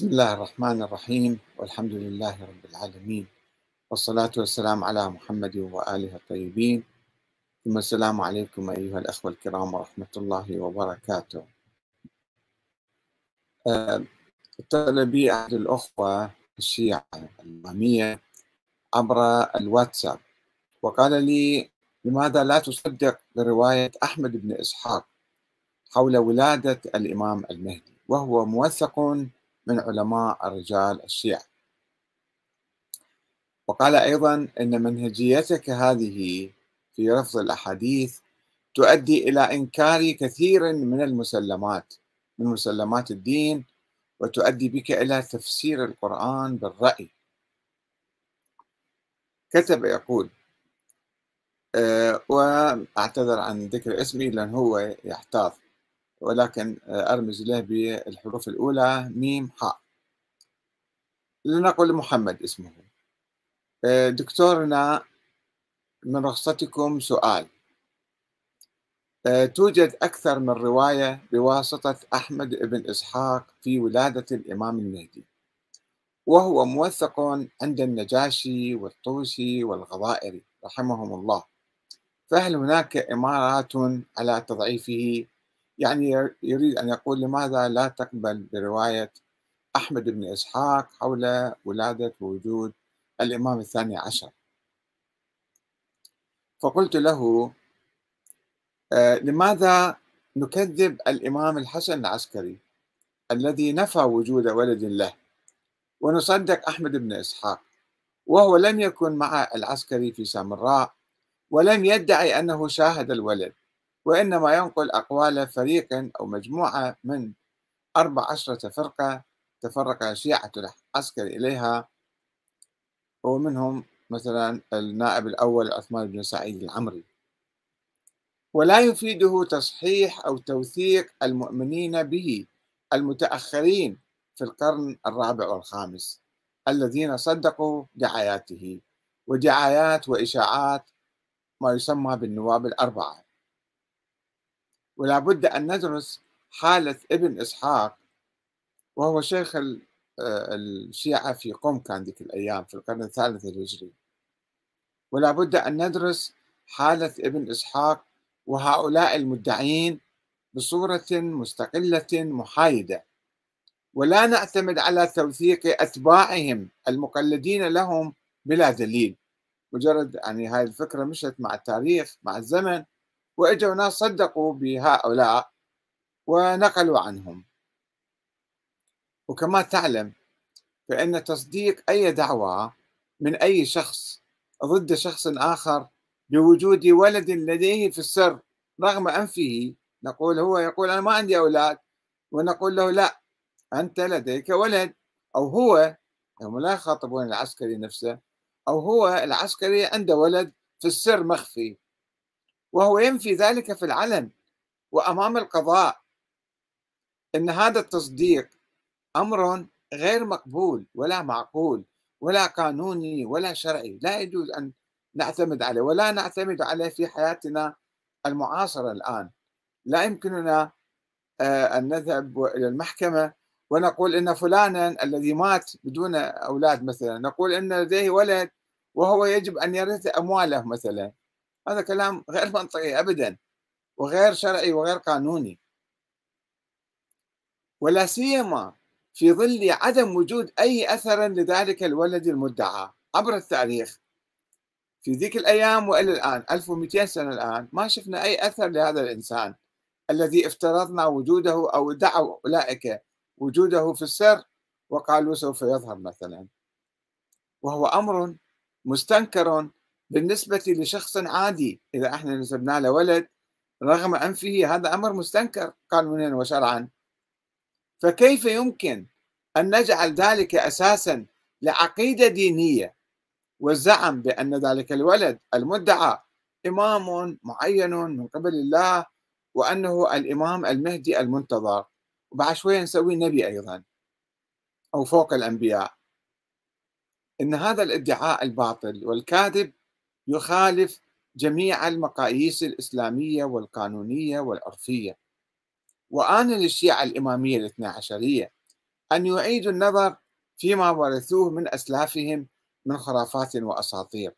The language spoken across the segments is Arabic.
بسم الله الرحمن الرحيم والحمد لله رب العالمين والصلاة والسلام على محمد وآله الطيبين. ثم السلام عليكم أيها الأخوة الكرام ورحمة الله وبركاته. اتصل بي أحد الأخوة الشيعة الإمامية عبر الواتساب وقال لي لماذا لا تصدق برواية أحمد بن إسحاق حول ولادة الإمام المهدي؟ وهو موثق من علماء الرجال الشيعة. وقال أيضا أن منهجيتك هذه في رفض الأحاديث تؤدي إلى إنكار كثير من المسلمات من مسلمات الدين وتؤدي بك إلى تفسير القرآن بالرأي. كتب يقول أه وأعتذر عن ذكر اسمي لأن هو يحتاط. ولكن أرمز له بالحروف الأولى ميم حاء. لنقل محمد اسمه. دكتورنا من رخصتكم سؤال. توجد أكثر من رواية بواسطة أحمد بن إسحاق في ولادة الإمام المهدي وهو موثق عند النجاشي والطوسي والغضائري رحمهم الله. فهل هناك إمارات على تضعيفه؟ يعني يريد أن يقول لماذا لا تقبل برواية أحمد بن إسحاق حول ولادة ووجود الإمام الثاني عشر؟ فقلت له لماذا نكذب الإمام الحسن العسكري الذي نفى وجود ولد له ونصدق أحمد بن إسحاق وهو لم يكن مع العسكري في سامراء ولم يدعي أنه شاهد الولد؟ وإنما ينقل أقوال فريق أو مجموعة من أربع عشرة فرقة تفرق الشيعة العسكري إليها. ومنهم مثلا النائب الأول عثمان بن سعيد العمري. ولا يفيده تصحيح أو توثيق المؤمنين به المتأخرين في القرن الرابع والخامس الذين صدقوا دعاياته. ودعايات وإشاعات ما يسمى بالنواب الأربعة. ولا بد أن ندرس حالة ابن إسحاق وهو شيخ الشيعة في قم كان ذيك الأيام في القرن الثالث الهجري. ولا بد أن ندرس حالة ابن إسحاق وهؤلاء المدعين بصورة مستقلة محايدة. ولا نعتمد على توثيق أتباعهم المقلدين لهم بلا دليل. مجرد يعني هاي الفكرة مشت مع التاريخ مع الزمن واجوا ناس صدقوا بهؤلاء ونقلوا عنهم. وكما تعلم فإن تصديق أي دعوة من أي شخص ضد شخص آخر بوجود ولد لديه في السر رغم أنفه نقول هو يقول أنا ما عندي أولاد ونقول له لا أنت لديك ولد. أو هو هم لا يخاطبون العسكري نفسه أو هو العسكري عنده ولد في السر مخفي. وهو ينفي ذلك في العلن وأمام القضاء. إن هذا التصديق أمر غير مقبول ولا معقول ولا قانوني ولا شرعي. لا يجوز أن نعتمد عليه ولا نعتمد عليه في حياتنا المعاصرة الآن. لا يمكننا أن نذهب إلى المحكمة ونقول إن فلانا الذي مات بدون أولاد مثلا نقول إن لديه ولد وهو يجب أن يرث أمواله مثلا. هذا كلام غير منطقي ابدا وغير شرعي وغير قانوني. ولا سيما في ظل عدم وجود أي أثر لذلك الولد المدعى عبر التاريخ. في ذيك الأيام وإلى الآن 1200 سنة الآن ما شفنا أي أثر لهذا الإنسان الذي افترضنا وجوده أو ادعوا أولئك وجوده في السر وقالوا سوف يظهر مثلا. وهو أمر مستنكر بالنسبة لشخص عادي إذا إحنا نسبنا له ولد رغم أنفه هذا أمر مستنكر قانونيا وشرعا. فكيف يمكن أن نجعل ذلك أساسا لعقيدة دينية والزعم بأن ذلك الولد المدعى إمام معين من قبل الله وأنه الإمام المهدي المنتظر؟ وبعد شوية نسوي نبي أيضا أو فوق الأنبياء. إن هذا الادعاء الباطل والكاذب يخالف جميع المقاييس الإسلامية والقانونية والعرفية. وأنا للشيعة الإمامية الاثنى عشرية أن يعيدوا النظر فيما ورثوه من أسلافهم من خرافات وأساطير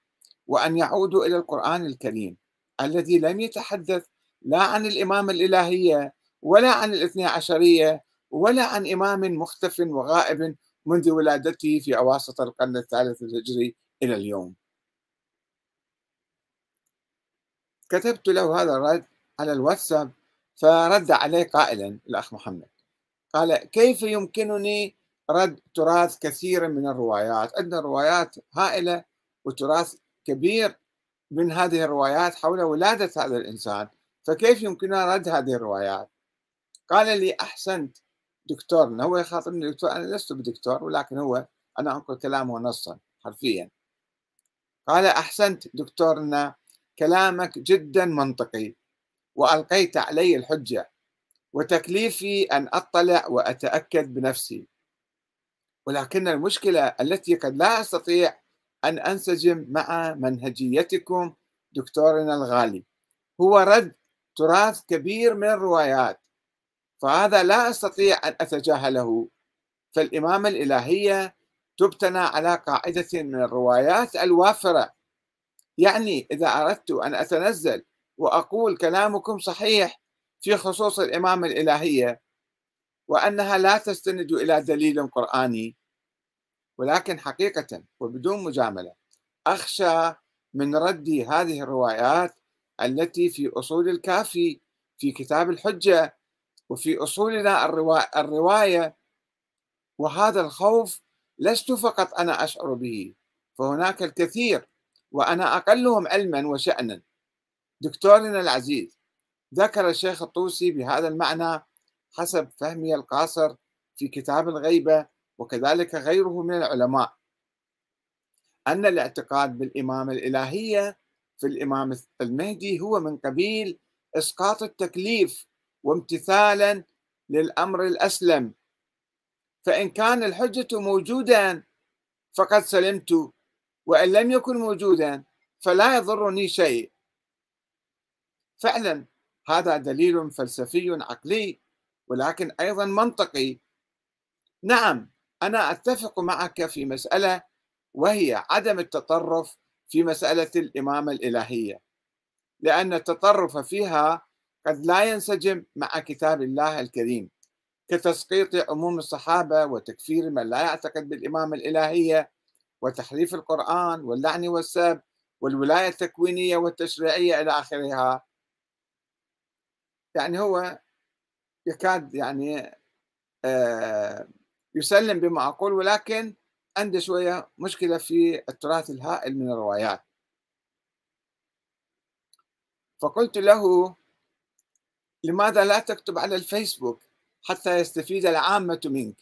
وأن يعودوا إلى القرآن الكريم الذي لم يتحدث لا عن الإمامة الإلهية ولا عن الاثني عشرية ولا عن إمام مختف وغائب منذ ولادته في أواسط القرن الثالث الهجري إلى اليوم. كتبت له هذا الرد على الواتساب فرد عليه قائلا الأخ محمد. قال كيف يمكنني رد تراث كثير من الروايات؟ عندنا روايات هائلة وتراث كبير من هذه الروايات حول ولادة هذا الإنسان فكيف يمكننا رد هذه الروايات؟ قال لي أحسنت دكتورنا هو يخاطبني دكتور أنا لست بدكتور ولكن هو أنا أنقل كلامه نصا حرفيا. قال أحسنت دكتورنا كلامك جدا منطقي وألقيت علي الحجة وتكليفي أن أطلع وأتأكد بنفسي. ولكن المشكلة التي قد لا أستطيع أن أنسجم مع منهجيتكم دكتورنا الغالي هو رد تراث كبير من الروايات فهذا لا أستطيع أن أتجاهله. فالإمامة الإلهية تبتنى على قاعدة من الروايات الوافرة يعني إذا أردت أن أتنزل وأقول كلامكم صحيح في خصوص الإمامة الإلهية وأنها لا تستند إلى دليل قرآني ولكن حقيقة وبدون مجاملة أخشى من رد هذه الروايات التي في أصول الكافي في كتاب الحجة وفي أصولنا الرواية وهذا الخوف لست فقط أنا أشعر به فهناك الكثير وأنا أقلهم علما وشأنا. دكتورنا العزيز ذكر الشيخ الطوسي بهذا المعنى حسب فهمي القاصر في كتاب الغيبة وكذلك غيره من العلماء. أن الاعتقاد بالإمامة الإلهية في الإمام المهدي هو من قبيل إسقاط التكليف وامتثالا للأمر الأسلم. فإن كان الحجة موجودا فقد سلمت وإن لم يكن موجودا فلا يضرني شيء. فعلا هذا دليل فلسفي عقلي ولكن أيضا منطقي. نعم أنا أتفق معك في مسألة وهي عدم التطرف في مسألة الإمامة الإلهية لأن التطرف فيها قد لا ينسجم مع كتاب الله الكريم كتسقيط عموم الصحابة وتكفير من لا يعتقد بالإمامة الإلهية. وتحريف القرآن واللعن والسب والولاية التكوينية والتشريعية إلى آخرها. يعني هو يكاد يعني آه، يسلم بما أقول ولكن عنده شوية مشكلة في التراث الهائل من الروايات. فقلت له لماذا لا تكتب على الفيسبوك حتى يستفيد العامة منك؟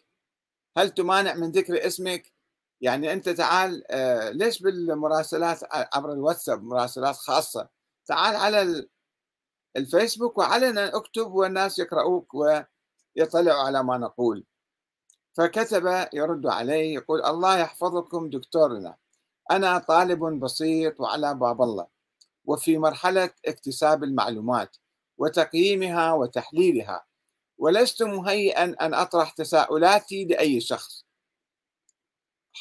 هل تمانع من ذكر اسمك يعني أنت تعال آه، ليش بالمراسلات عبر الواتساب مراسلات خاصة؟ تعال على الفيسبوك وعلنا اكتب والناس يقرؤوك ويطلعوا على ما نقول. فكتب يرد عليه يقول الله يحفظكم دكتورنا أنا طالب بسيط وعلى باب الله وفي مرحلة اكتساب المعلومات وتقييمها وتحليلها ولست مهيئا أن أطرح تساؤلاتي لأي شخص.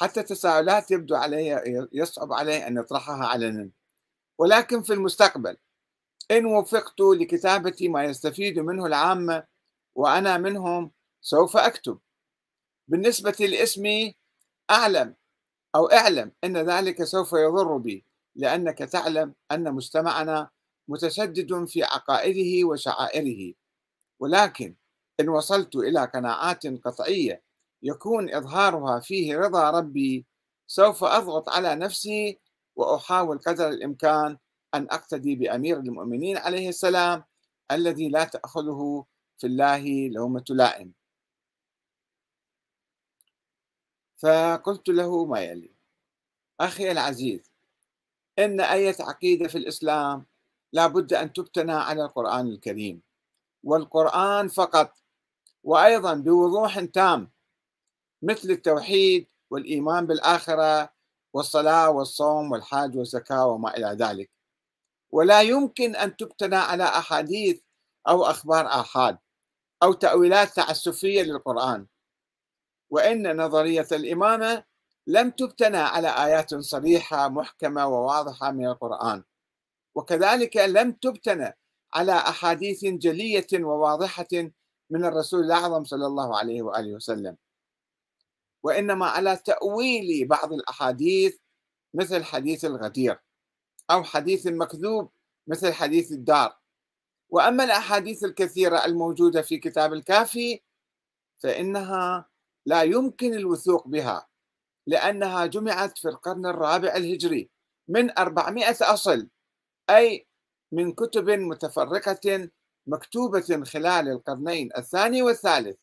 حتى تساؤلات يبدو علي يصعب عليه أن يطرحها علنا ولكن في المستقبل إن وفقت لكتابة ما يستفيد منه العامة وأنا منهم سوف أكتب. بالنسبة لاسمي أعلم أو أعلم أن ذلك سوف يضر بي لأنك تعلم أن مجتمعنا متشدد في عقائده وشعائره. ولكن إن وصلت إلى قناعات قطعية يكون إظهارها فيه رضا ربي سوف أضغط على نفسي وأحاول قدر الإمكان أن أقتدي بأمير المؤمنين عليه السلام الذي لا تأخذه في الله لومة لائم. فقلت له ما يلي. أخي العزيز إن أي عقيدة في الإسلام لا بد أن تبتنى على القرآن الكريم والقرآن فقط وأيضا بوضوح تام مثل التوحيد والإيمان بالآخرة والصلاة والصوم والحاج والزكاة وما إلى ذلك. ولا يمكن أن تبتنى على أحاديث أو أخبار آحاد أو تأويلات تعسفية للقرآن. وإن نظرية الإمامة لم تبتنى على آيات صريحة محكمة وواضحة من القرآن. وكذلك لم تبتنى على أحاديث جلية وواضحة من الرسول الأعظم صلى الله عليه وآله وسلم. وإنما على تأويل بعض الأحاديث مثل حديث الغدير أو حديث مكذوب مثل حديث الدار. وأما الأحاديث الكثيرة الموجودة في كتاب الكافي فإنها لا يمكن الوثوق بها لأنها جمعت في القرن الرابع الهجري من 400 أصل أي من كتب متفرقة مكتوبة خلال القرنين الثاني والثالث.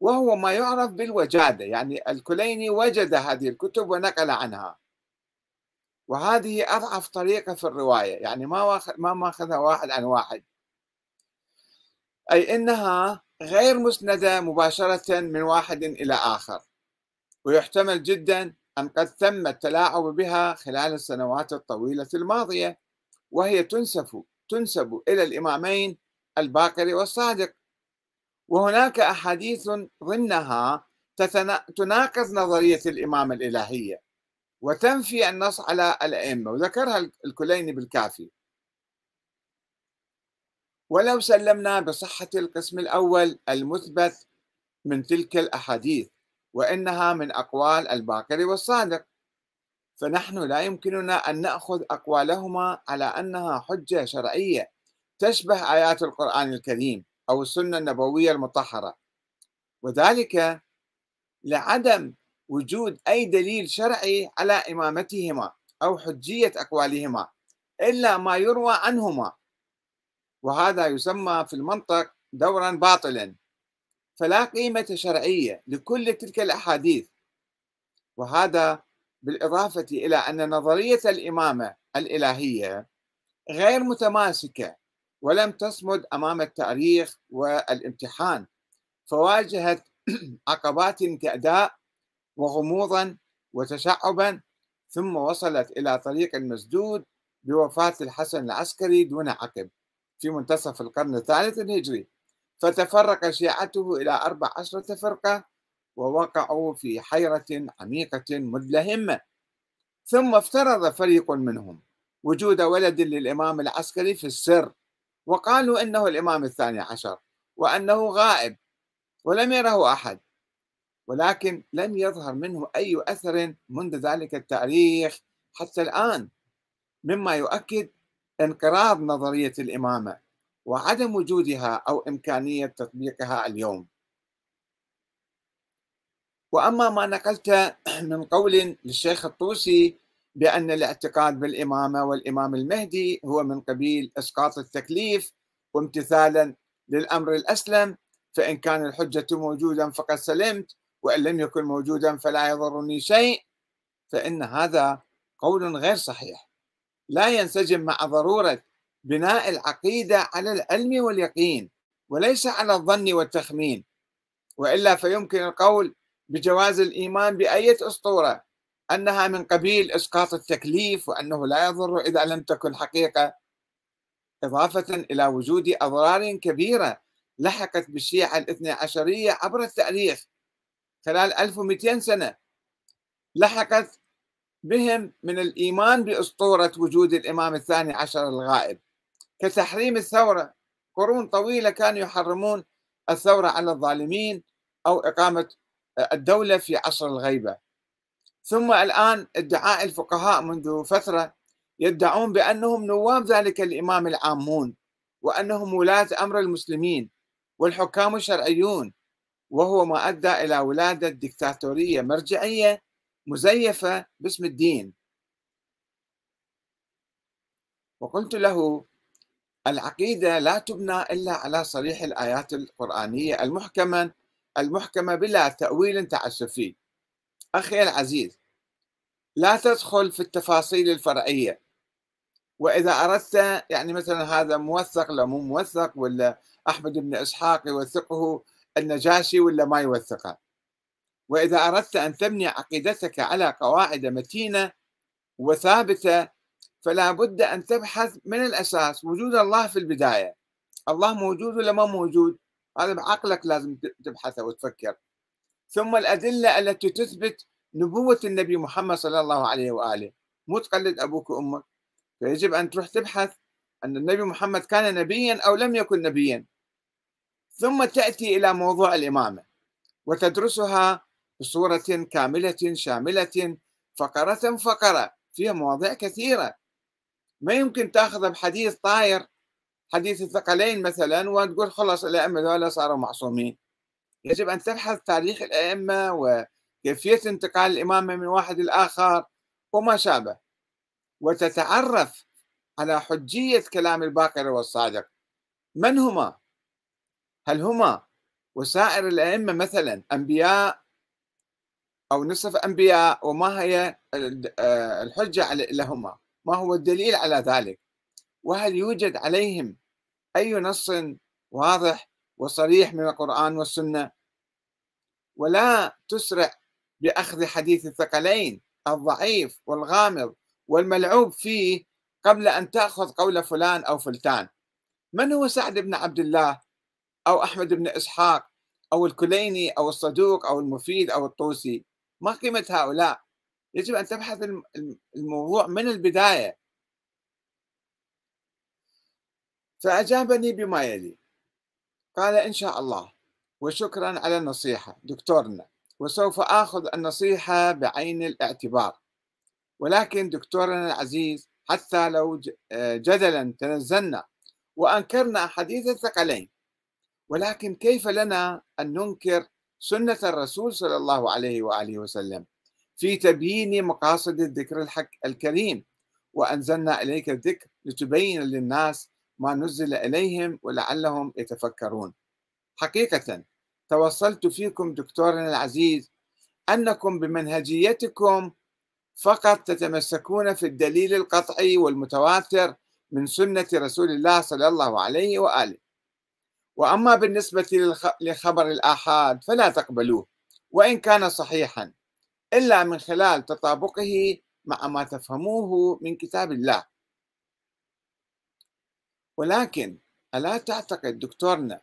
وهو ما يعرف بالوجادة يعني الكليني وجد هذه الكتب ونقل عنها. وهذه أضعف طريقة في الرواية يعني ما ما ماخذها واحد عن واحد. أي إنها غير مسندة مباشرة من واحد إلى آخر ويحتمل جدا أن قد تم التلاعب بها خلال السنوات الطويلة الماضية وهي تنسب تنسب إلى الإمامين الباقر والصادق. وهناك أحاديث ضمنها تناقض نظرية الإمامة الإلهية وتنفي النص على الأئمة وذكرها الكليني بالكافي. ولو سلمنا بصحة القسم الأول المثبت من تلك الأحاديث وإنها من أقوال الباقر والصادق فنحن لا يمكننا أن نأخذ أقوالهما على أنها حجة شرعية تشبه آيات القرآن الكريم. أو السنة النبوية المطهرة. وذلك لعدم وجود أي دليل شرعي على إمامتهما أو حجية أقوالهما إلا ما يروى عنهما. وهذا يسمى في المنطق دورا باطلا. فلا قيمة شرعية لكل تلك الأحاديث. وهذا بالإضافة إلى أن نظرية الإمامة الإلهية غير متماسكة ولم تصمد أمام التاريخ والامتحان. فواجهت عقبات كأداء وغموضا وتشعبا ثم وصلت إلى طريق مسدود بوفاة الحسن العسكري دون عقب في منتصف القرن الثالث الهجري. فتفرق شيعته إلى أربع عشرة فرقة ووقعوا في حيرة عميقة مدلهمة. ثم افترض فريق منهم وجود ولد للإمام العسكري في السر وقالوا إنه الإمام الثاني عشر وأنه غائب ولم يره أحد ولكن لم يظهر منه أي أثر منذ ذلك التاريخ حتى الآن مما يؤكد انقراض نظرية الإمامة وعدم وجودها أو إمكانية تطبيقها اليوم. وأما ما نقلت من قول للشيخ الطوسي بأن الاعتقاد بالإمامة والإمام المهدي هو من قبيل إسقاط التكليف وامتثالا للأمر الأسلم فإن كان الحجة موجودا فقد سلمت وإن لم يكن موجودا فلا يضرني شيء. فإن هذا قول غير صحيح. لا ينسجم مع ضرورة بناء العقيدة على العلم واليقين وليس على الظن والتخمين. وإلا فيمكن القول بجواز الإيمان بأية أسطورة أنها من قبيل إسقاط التكليف وأنه لا يضر إذا لم تكن حقيقة إضافة إلى وجود أضرار كبيرة لحقت بالشيعة الاثنى عشرية عبر التاريخ خلال 1200 سنة. لحقت بهم من الإيمان بأسطورة وجود الإمام الثاني عشر الغائب. كتحريم الثورة قرون طويلة كانوا يحرمون الثورة على الظالمين أو إقامة الدولة في عصر الغيبة. ثم الآن ادعاء الفقهاء منذ فترة يدعون بأنهم نواب ذلك الإمام العامون وأنهم ولاة أمر المسلمين والحكام الشرعيون وهو ما أدى إلى ولادة دكتاتورية مرجعية مزيفة باسم الدين. وقلت له العقيدة لا تبنى إلا على صريح الآيات القرآنية المحكمة المحكمة بلا تأويل تعسفي. أخي العزيز لا تدخل في التفاصيل الفرعية. وإذا أردت يعني مثلا هذا موثق لا مو موثق ولا أحمد بن إسحاق يوثقه النجاشي ولا ما يوثقه. وإذا أردت أن تبني عقيدتك على قواعد متينة وثابتة فلا بد أن تبحث من الأساس. وجود الله في البداية. الله موجود ولا ما موجود؟ هذا بعقلك لازم تبحثه وتفكر. ثم الأدلة التي تثبت نبوة النبي محمد صلى الله عليه وآله. مو تقلد أبوك وأمك. فيجب أن تروح تبحث أن النبي محمد كان نبيا أو لم يكن نبيا. ثم تأتي إلى موضوع الإمامة. وتدرسها بصورة كاملة شاملة فقرة فقرة فيها مواضيع كثيرة. ما يمكن تأخذ بحديث طاير حديث الثقلين مثلا وتقول خلاص الأئمة ذولا صاروا معصومين. يجب أن تبحث تاريخ الأئمة وكيفية انتقال الإمامة من واحد لآخر وما شابه. وتتعرف على حجية كلام الباقر والصادق. من هما؟ هل هما وسائر الأئمة مثلا أنبياء أو نصف أنبياء؟ وما هي الحجة لهما؟ ما هو الدليل على ذلك؟ وهل يوجد عليهم أي نص واضح وصريح من القرآن والسنة؟ ولا تسرع بأخذ حديث الثقلين الضعيف والغامض والملعوب فيه قبل أن تأخذ قول فلان أو فلتان. من هو سعد بن عبد الله أو أحمد بن إسحاق أو الكليني أو الصدوق أو المفيد أو الطوسي؟ ما قيمة هؤلاء؟ يجب أن تبحث الموضوع من البداية. فأجابني بما يلي. قال إن شاء الله. وشكرا على النصيحة. دكتورنا. وسوف آخذ النصيحة بعين الاعتبار. ولكن دكتورنا العزيز حتى لو جدلا تنزلنا وأنكرنا حديث الثقلين ولكن كيف لنا أن ننكر سنة الرسول صلى الله عليه وآله وسلم في تبيين مقاصد الذكر الحق الكريم؟ وأنزلنا إليك الذكر لتبين للناس ما نزل إليهم ولعلهم يتفكرون. حقيقة توصلت فيكم دكتورنا العزيز أنكم بمنهجيتكم فقط تتمسكون في الدليل القطعي والمتواتر من سنة رسول الله صلى الله عليه وآله. وأما بالنسبة لخبر الآحاد فلا تقبلوه وإن كان صحيحا إلا من خلال تطابقه مع ما تفهموه من كتاب الله. ولكن ألا تعتقد دكتورنا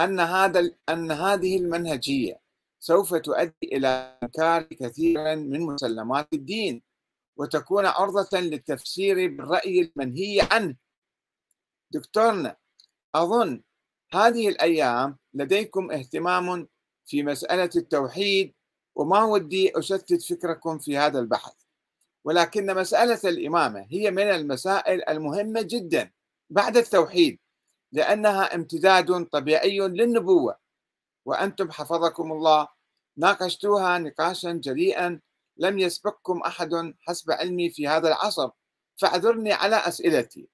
أن هذا أن هذه المنهجية سوف تؤدي إلى إنكار كثيرا من مسلمات الدين وتكون عرضة للتفسير بالرأي المنهي عنه. دكتورنا أظن هذه الأيام لديكم اهتمام في مسألة التوحيد وما ودي أشتت فكركم في هذا البحث. ولكن مسألة الإمامة هي من المسائل المهمة جدا بعد التوحيد. لأنها امتداد طبيعي للنبوة. وأنتم حفظكم الله. ناقشتوها نقاشا جريئا. لم يسبقكم أحد حسب علمي في هذا العصر. فاعذرني على أسئلتي.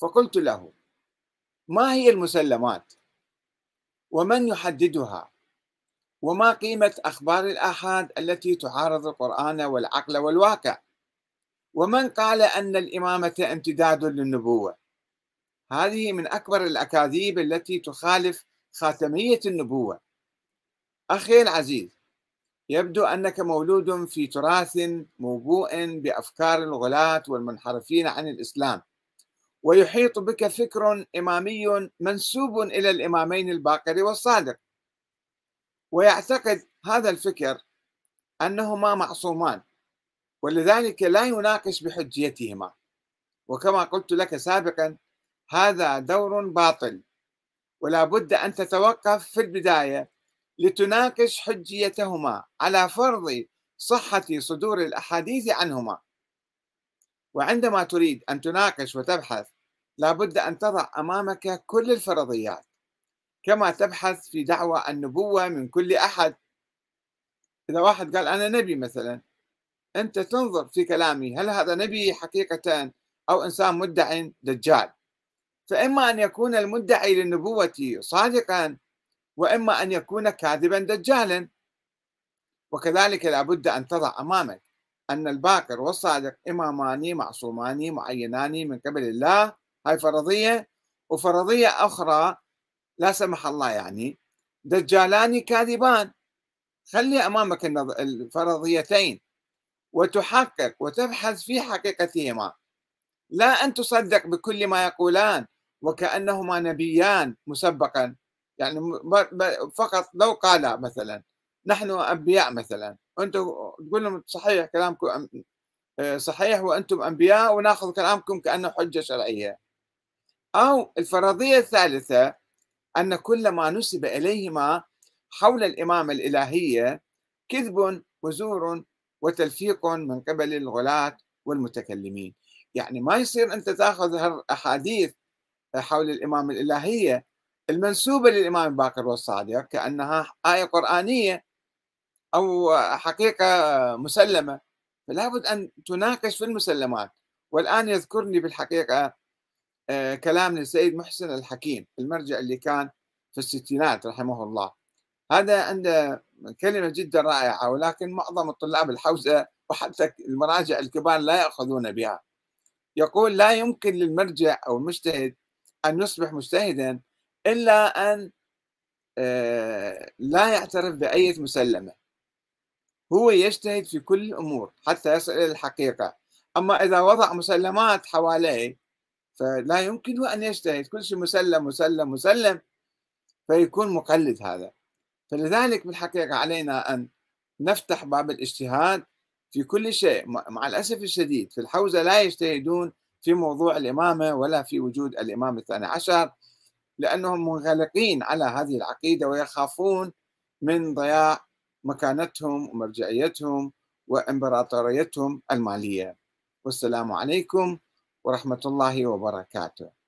فقلت له ما هي المسلمات؟ ومن يحددها؟ وما قيمة أخبار الآحاد التي تعارض القرآن والعقل والواقع؟ ومن قال أن الإمامة امتداد للنبوة؟ هذه من أكبر الأكاذيب التي تخالف خاتمية النبوة. أخي العزيز يبدو أنك مولود في تراث موبوء بأفكار الغلاة والمنحرفين عن الإسلام ويحيط بك فكر إمامي منسوب إلى الإمامين الباقر والصادق. ويعتقد هذا الفكر أنهما معصومان ولذلك لا يناقش بحجيتهما. وكما قلت لك سابقا هذا دور باطل. ولا بد أن تتوقف في البداية لتناقش حجيتهما على فرض صحة صدور الأحاديث عنهما. وعندما تريد أن تناقش وتبحث لابد أن تضع أمامك كل الفرضيات كما تبحث في دعوى النبوة من كل أحد. إذا واحد قال أنا نبي مثلا أنت تنظر في كلامي هل هذا نبي حقيقة أو إنسان مدعي دجال؟ فإما أن يكون المدعي للنبوة صادقا وإما أن يكون كاذبا دجالا. وكذلك لابد أن تضع أمامك أن الباقر والصادق إمامان معصومان معينان من قبل الله. هاي فرضية. وفرضية أخرى لا سمح الله يعني دجالان كاذبان. خلي أمامك الفرضيتين وتحقق وتبحث في حقيقتهما. لا أن تصدق بكل ما يقولان وكأنهما نبيان مسبقا. يعني فقط لو قال مثلا نحن أنبياء مثلا. وأنتم تقول لهم صحيح كلامكم آه، صحيح وأنتم أنبياء ونأخذ كلامكم كأنه حجة شرعية. أو الفرضية الثالثة أن كل ما نسب إليهما حول الإمامة الإلهية كذب وزور وتلفيق من قبل الغلاة والمتكلمين. يعني ما يصير أنت تأخذ الأحاديث حول الإمامة الإلهية المنسوبة للإمام الباقر والصادق كأنها آية قرآنية أو حقيقة مسلمة. فلا بد أن تناقش في المسلمات. والآن يذكرني بالحقيقة آه، كلام للسيد محسن الحكيم المرجع اللي كان في الستينات رحمه الله. هذا عنده كلمة جدا رائعة ولكن معظم الطلاب الحوزة وحتى المراجع الكبار لا يأخذون بها. يقول لا يمكن للمرجع أو المجتهد أن يصبح مجتهدا إلا أن آه، لا يعترف بأي مسلمة. هو يجتهد في كل الأمور حتى يصل إلى الحقيقة. أما إذا وضع مسلمات حواليه فلا يمكن أن يجتهد. كل شيء مسلم مسلم مسلم فيكون مقلد هذا. فلذلك بالحقيقة علينا أن نفتح باب الاجتهاد في كل شيء. مع الأسف الشديد في الحوزة لا يجتهدون في موضوع الإمامة ولا في وجود الإمام الثاني عشر لأنهم منغلقين على هذه العقيدة ويخافون من ضياع مكانتهم ومرجعيتهم وإمبراطوريتهم المالية. والسلام عليكم ورحمة الله وبركاته.